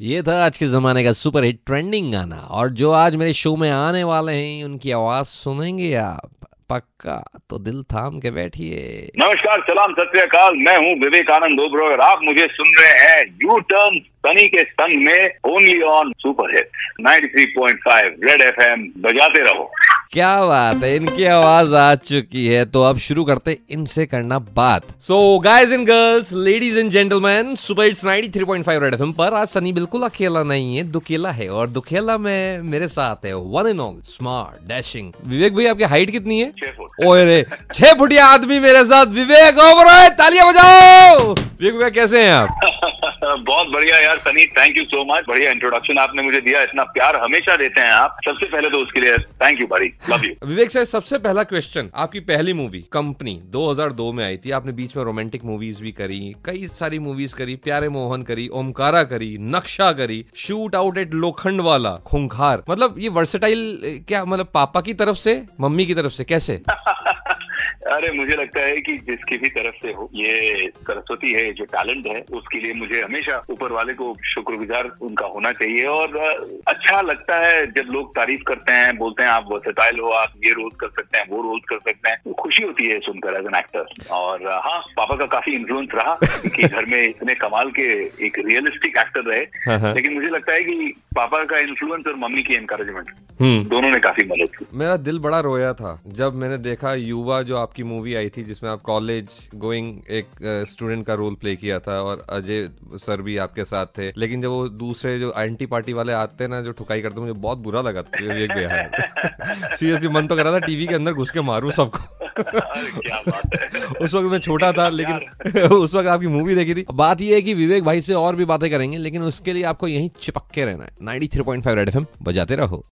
ये था आज के जमाने का सुपर हिट ट्रेंडिंग गाना। और जो आज मेरे शो में आने वाले हैं, उनकी आवाज़ सुनेंगे आप। पक्का? तो दिल थाम के बैठिए। नमस्कार, सलाम, सत मैं हूँ विवेकानंद ओब्रो और आप मुझे सुन रहे हैं यू टर्न सनी के संग में only on super hit. 93.5 Red FM बजाते रहो। क्या बात है इनकी आवाज़ आ चुकी है। तो अब शुरू करते इनसे करना बात। So guys and girls ladies and gentleman super it's 93.5 Red FM पर। आज सनी बिल्कुल अकेला नहीं है दुकेला है और दुकेला में मेरे साथ है one and all smart dashing Vivek भाई आपकी हाइट कितनी है? ओए रे छह फुटिया आदमी मेरे साथ। विवेक ओबराय तालियाँ बजाओ। विवेक भैया कैसे हैं आप? बहुत बढ़िया यार Sunny thank you so much बढ़िया इंट्रोडक्शन आपने मुझे दिया. इतना प्यार हमेशा देते हैं आप. सबसे पहले तो उसके लिए थैंक यू बड़ी लव यू विवेक सर सबसे पहला क्वेश्चन आपकी पहली मूवी कंपनी 2002 में आई थी. आपने बीच में रोमांटिक मूवीज़ भी करी कई सारी मूवीज़ करी प्यारे मोहन करी ओमकारा करी नक्शा करी शूट आउट एट लोखंड वाला खुंखार. मतलब ये वर्सेटाइल क्या मतलब पापा की तरफ़ से मम्मी की तरफ़ से कैसे? अरे मुझे लगता है कि जिसकी भी तरफ़ से हो ये सरस्वती है जो टैलेंट है उसके लिए मुझे हमेशा ऊपर वाले को शुक्रगुजार उनका होना चाहिए। और अच्छा लगता है जब लोग तारीफ़ करते हैं बोलते हैं आप वर्सेटाइल हो आप ये रोल कर सकते हैं वो रोल कर सकते हैं। खुशी होती है सुनकर एज एन एक्टर और हाँ पापा का काफ़ी इन्फ्लुएंस रहा कि घर में इतने कमाल के एक रियलिस्टिक एक्टर रहे। हाँ, हाँ। लेकिन मुझे लगता है कि पापा का इन्फ्लुएंस और मम्मी की एनकरेजमेंट हम्म। दोनों ने काफ़ी मदद की। मेरा दिल बड़ा रोया था जब मैंने देखा युवा जो आपकी मूवी आई थी जिसमें आप कॉलेज गोइंग एक स्टूडेंट का रोल प्ले किया था और अजय सर भी आपके साथ थे। लेकिन जब वो दूसरे जो एंटी पार्टी वाले आते हैं ना जो ठुकाई करते मुझे बहुत बुरा लगा था। सीरियसली मन तो कर रहा था टीवी के अंदर घुस के मारू सबको। उस वक्त मैं छोटा था लेकिन उस वक्त आपकी मूवी देखी थी। बात यह है कि विवेक भाई से और भी बातें करेंगे लेकिन उसके लिए आपको यही चिपक के रहना है। Ninety three point five Red F बजाते रहो।